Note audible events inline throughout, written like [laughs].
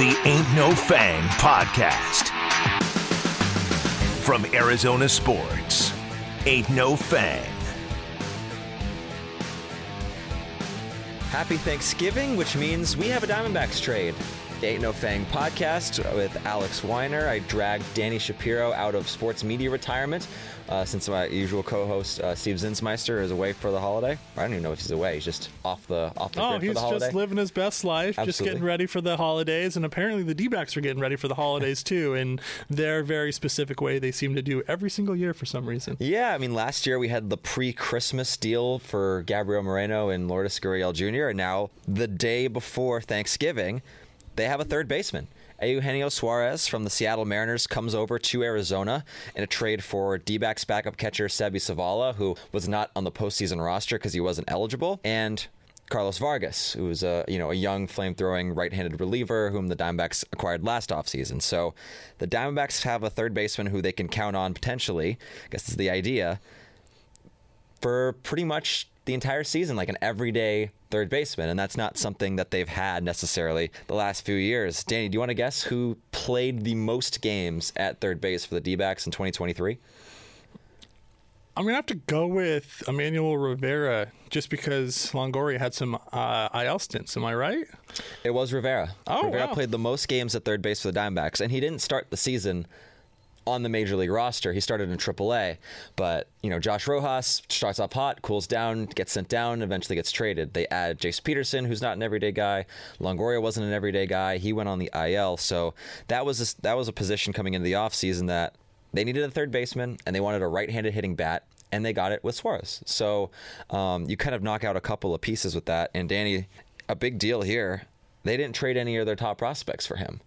the Ain't No Fang podcast. From Arizona Sports, Ain't No Fang. Happy Thanksgiving, which means we have a Diamondbacks trade. The Ain't No Fang podcast with Alex Weiner. I dragged Danny Shapiro out of sports media retirement uh, since my usual co-host uh, Steve Zinsmeister is away for the holiday. I don't even know if he's away. He's just off the off the Oh, grid for he's the holiday. just living his best life, just getting ready for the holidays. And apparently, the D backs are getting ready for the holidays too, in their very specific way they seem to do every single year for some reason. Yeah, I mean, last year we had the pre-Christmas deal for Gabriel Moreno and Lourdes Gurriel Jr., and now the day before Thanksgiving, they have a third baseman. Eugenio Suarez from the Seattle Mariners comes over to Arizona in a trade for D-backs backup catcher Seby Zavala, who was not on the postseason roster because he wasn't eligible, and Carlos Vargas, who was a you know a young flame-throwing right-handed reliever whom the Diamondbacks acquired last offseason. So the Diamondbacks have a third baseman who they can count on potentially. I guess is the idea for pretty much the entire season, like an everyday third baseman, and that's not something that they've had necessarily the last few years. Danny, do you want to guess who played the most games at third base for the D-backs in 2023? I'm gonna have to go with Emmanuel Rivera just because Longoria had some uh, IL stints. Am I right? It was Rivera. Oh, Rivera wow. played the most games at third base for the Diamondbacks, and he didn't start the season on the major league roster. He started in AAA, but you know Josh Rojas starts off hot, cools down, gets sent down, eventually gets traded. They add Jace Peterson, who's not an everyday guy. Longoria wasn't an everyday guy. He went on the IL, so that was a, that was a position coming into the offseason that they needed a third baseman and they wanted a right-handed hitting bat. And they got it with Suarez. So um, you kind of knock out a couple of pieces with that. And Danny, a big deal here. They didn't trade any of their top prospects for him.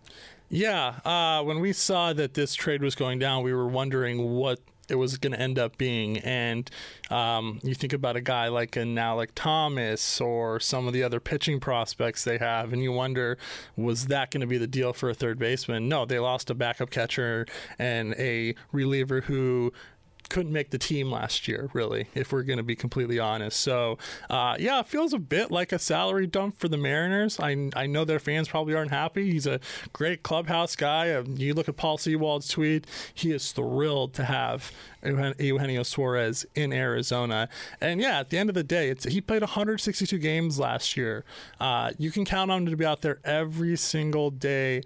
Yeah. Uh, when we saw that this trade was going down, we were wondering what it was going to end up being. And um, you think about a guy like an Alek Thomas or some of the other pitching prospects they have, and you wonder, was that going to be the deal for a third baseman? No, they lost a backup catcher and a reliever who couldn't make the team last year, really, if we're going to be completely honest. So, uh, yeah, it feels a bit like a salary dump for the Mariners. I, I know their fans probably aren't happy. He's a great clubhouse guy. You look at Paul Sewald's tweet, he is thrilled to have Eugen- Eugenio Suarez in Arizona. And yeah, at the end of the day, it's, he played 162 games last year. Uh, you can count on him to be out there every single day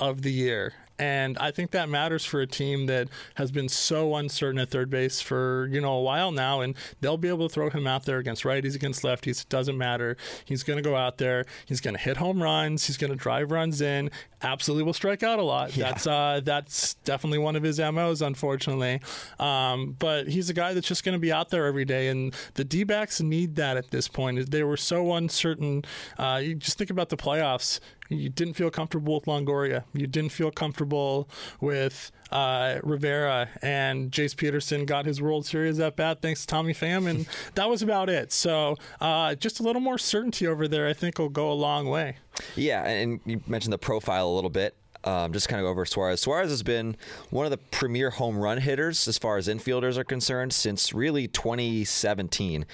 of the year. And I think that matters for a team that has been so uncertain at third base for, you know, a while now. And they'll be able to throw him out there against righties, against lefties. It doesn't matter. He's going to go out there. He's going to hit home runs. He's going to drive runs in. Absolutely will strike out a lot. That's uh, that's definitely one of his MOs, unfortunately. Um, but he's a guy that's just going to be out there every day. And the D backs need that at this point. They were so uncertain. Uh, you just think about the playoffs. You didn't feel comfortable with Longoria. You didn't feel comfortable with uh, Rivera, and Jace Peterson got his World Series at bat thanks to Tommy Pham, and [laughs] that was about it. So uh, just a little more certainty over there, I think, will go a long way. Yeah, and you mentioned the profile a little bit. Um, just kind of go over Suarez. Suarez has been one of the premier home run hitters as far as infielders are concerned since really 2017.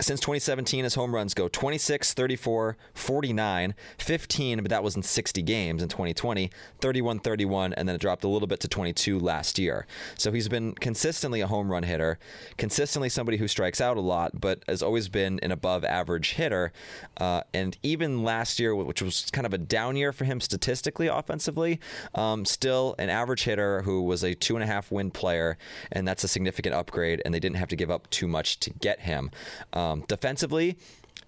Since 2017, his home runs go 26, 34, 49, 15, but that was in 60 games in 2020, 31, 31, and then it dropped a little bit to 22 last year. So he's been consistently a home run hitter, consistently somebody who strikes out a lot, but has always been an above average hitter. Uh, and even last year, which was kind of a down year for him statistically, offensively, um, still an average hitter who was a two and a half win player, and that's a significant upgrade. And they didn't have to give up too much to get him. Um, defensively,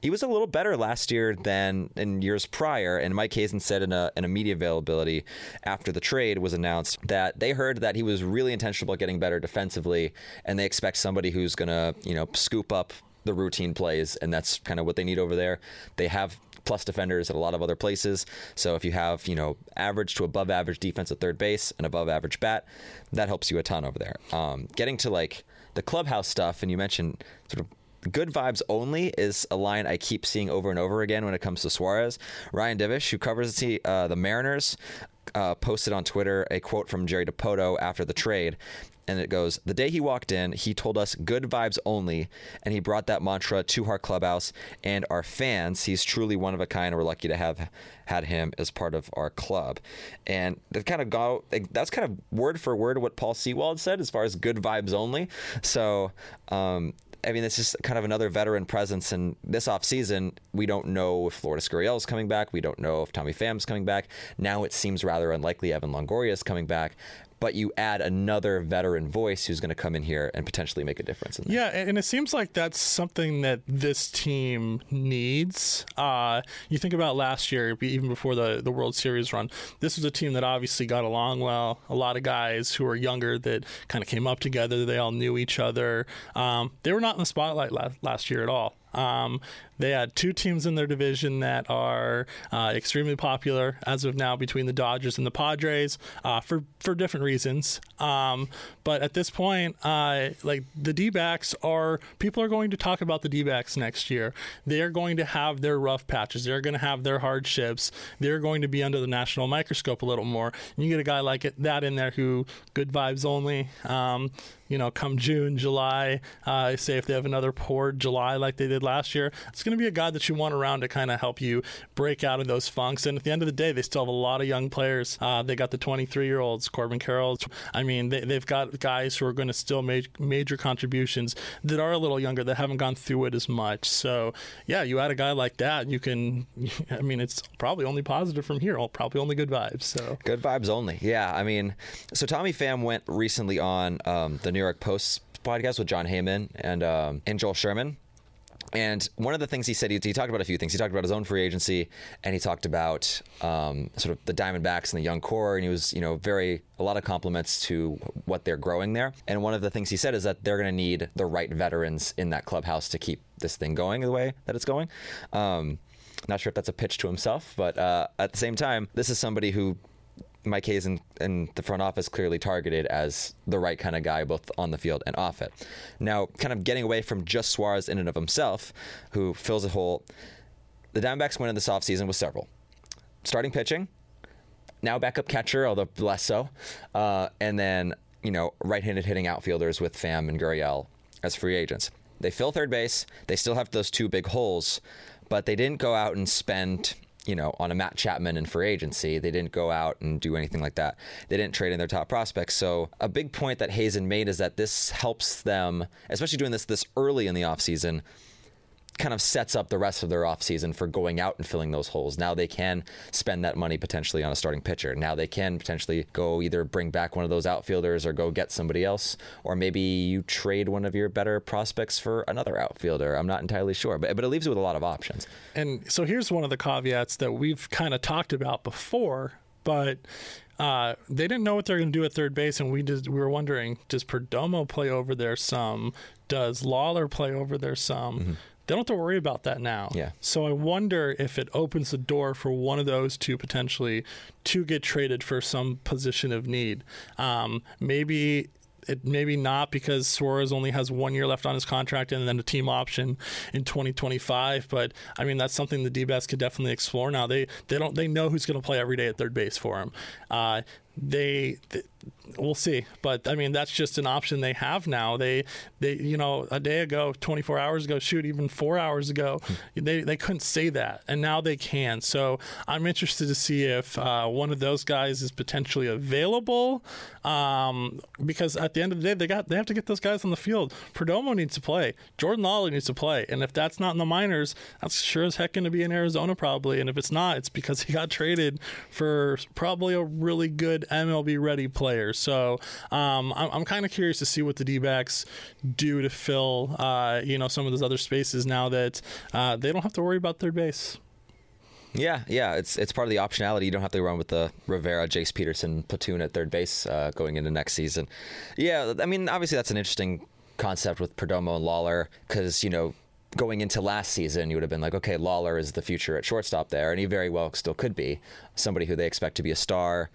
he was a little better last year than in years prior. And Mike Hazen said in a, in a media availability after the trade was announced that they heard that he was really intentional about getting better defensively, and they expect somebody who's going to, you know, scoop up the routine plays, and that's kind of what they need over there. They have plus defenders at a lot of other places. So if you have, you know, average to above average defense at third base and above average bat, that helps you a ton over there. Um, getting to like the clubhouse stuff, and you mentioned sort of good vibes only is a line I keep seeing over and over again when it comes to Suarez. Ryan Divish, who covers the, uh, the Mariners, uh, posted on Twitter a quote from Jerry Dipoto after the trade. And it goes, The day he walked in, he told us good vibes only, and he brought that mantra to our clubhouse and our fans. He's truly one of a kind, we're lucky to have had him as part of our club. And that kind of go, that's kind of word for word what Paul Sewald said as far as good vibes only. So, um, I mean, this is kind of another veteran presence. And this offseason, we don't know if Lourdes Gurriel is coming back. We don't know if Tommy Pham is coming back. Now it seems rather unlikely Evan Longoria is coming back but you add another veteran voice who's going to come in here and potentially make a difference. Yeah, and it seems like that's something that this team needs. Uh, you think about last year, even before the, the World Series run, this was a team that obviously got along well. A lot of guys who were younger that kind of came up together. They all knew each other. Um, they were not in the spotlight last, last year at all. Um, they had two teams in their division that are uh, extremely popular as of now between the Dodgers and the Padres uh, for for different reasons. Um, but at this point, uh, like the D-backs are people are going to talk about the D-backs next year. They are going to have their rough patches. They're going to have their hardships. They're going to be under the national microscope a little more. And you get a guy like it, that in there who good vibes only. Um, you know, come June, July, uh, say if they have another poor July like they did last year, it's going to be a guy that you want around to kind of help you break out of those funks. And at the end of the day, they still have a lot of young players. Uh, they got the 23 year olds, Corbin Carroll. I mean, they, have got guys who are going to still make major contributions that are a little younger that haven't gone through it as much. So, yeah, you add a guy like that, you can, [laughs] I mean, it's probably only positive from here, probably only good vibes. So, good vibes only. Yeah. I mean, so Tommy Pham went recently on um, the New York Post podcast with Jon Heyman and um, and Joel Sherman. And one of the things he said, he, he, talked about a few things. He talked about his own free agency, and he talked about um, sort of the Diamondbacks and the young core. And he was, you know, very a lot of compliments to what they're growing there. And one of the things he said is that they're going to need the right veterans in that clubhouse to keep this thing going the way that it's going. Um, not sure if that's a pitch to himself, but uh, at the same time, this is somebody who Mike Hazen, in, the front office clearly targeted as the right kind of guy, both on the field and off it. Now, kind of getting away from just Suarez in and of himself, who fills a hole, the Diamondbacks went in this offseason with several. Starting pitching, now backup catcher, although less so, uh, and then, you know, right handed hitting outfielders with Pham and Gurriel as free agents. They fill third base. They still have those two big holes, but they didn't go out and spend you know, on a Matt Chapman and free agency. They didn't go out and do anything like that. They didn't trade in their top prospects. So a big point that Hazen made is that this helps them, especially doing this this early in the offseason, kind of sets up the rest of their offseason for going out and filling those holes. Now they can spend that money potentially on a starting pitcher. Now they can potentially go either bring back one of those outfielders or go get somebody else, or maybe you trade one of your better prospects for another outfielder. I'm not entirely sure, but, but it leaves you with a lot of options. And so here's one of the caveats that we've kind of talked about before, but uh, they didn't know what they're going to do at third base, and we just we were wondering: Does Perdomo play over there some? Does Lawlar play over there some? Mm-hmm. They don't have to worry about that now. Yeah. So I wonder if it opens the door for one of those two potentially to get traded for some position of need. Um, maybe it maybe not because Suarez only has one year left on his contract and then a team option in 2025. But I mean, that's something the D-backs could definitely explore now. They they don't they know who's going to play every day at third base for him. Uh, they, they we'll see. But I mean, that's just an option they have now. They, they, you know, a day ago, 24 hours ago, shoot, even four hours ago, they, they couldn't say that, and now they can. So I'm interested to see if uh, one of those guys is potentially available, um, because at the end of the day, they got they have to get those guys on the field. Perdomo needs to play. Jordan Lawlar needs to play, and if that's not in the minors, that's sure as heck going to be in Arizona probably. And if it's not, it's because he got traded for probably a really good MLB ready player. So um, I'm, I'm kind of curious to see what the D backs do to fill, uh, you know, some of those other spaces now that uh, they don't have to worry about third base. Yeah, yeah, it's it's part of the optionality. You don't have to run with the Rivera, Jace Peterson platoon at third base uh, going into next season. Yeah, I mean, obviously that's an interesting concept with Perdomo and Lawlar because you know going into last season, you would have been like, okay, Lawlar is the future at shortstop there, and he very well still could be somebody who they expect to be a star.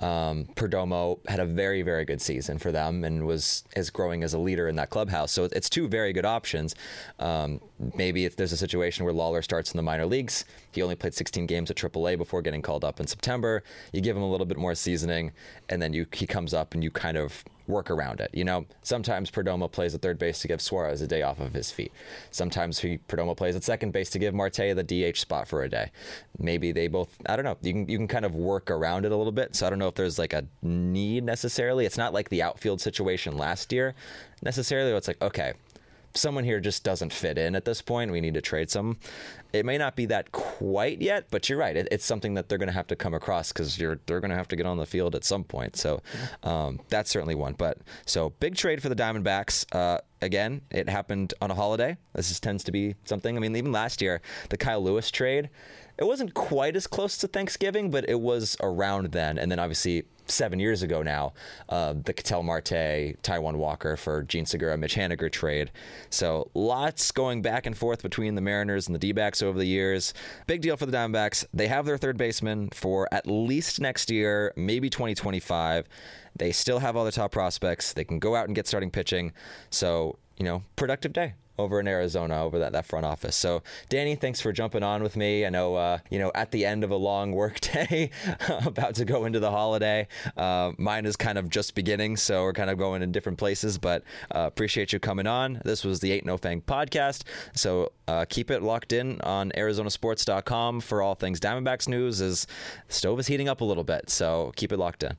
Um, Perdomo had a very, very good season for them and was is growing as a leader in that clubhouse. So it's two very good options. Um, maybe if there's a situation where Lawlar starts in the minor leagues, he only played 16 games at AAA before getting called up in September. You give him a little bit more seasoning, and then you he comes up and you kind of work around it. You know, sometimes Perdomo plays at third base to give Suarez a day off of his feet. Sometimes he, Perdomo plays at second base to give Marte the DH spot for a day. Maybe they both. I don't know. You can you can kind of work around it a little bit. So I don't know if there's like a need necessarily. It's not like the outfield situation last year necessarily. It's like okay, someone here just doesn't fit in at this point. We need to trade some. It may not be that quite yet, but you're right. It, it's something that they're going to have to come across because you're they're going to have to get on the field at some point. So um, that's certainly one. But so big trade for the Diamondbacks. Uh, again, it happened on a holiday. This is, tends to be something. I mean, even last year, the Kyle Lewis trade. It wasn't quite as close to Thanksgiving, but it was around then. And then obviously seven years ago now, uh, the Ketel Marte, Taijuan Walker for Jean Segura, Mitch Haniger trade. So lots going back and forth between the Mariners and the D-backs over the years. Big deal for the Diamondbacks. They have their third baseman for at least next year, maybe 2025. They still have all the top prospects. They can go out and get starting pitching. So, you know, productive day over in Arizona, over that, that front office. So, Danny, thanks for jumping on with me. I know, uh, you know, at the end of a long [laughs] work day, [laughs] about to go into the holiday. Uh, mine is kind of just beginning, so we're kind of going in different places. But uh, appreciate you coming on. This was the Ain't No Fang podcast. So uh, keep it locked in on ArizonaSports.com for all things Diamondbacks news. As the stove is heating up a little bit, so keep it locked in.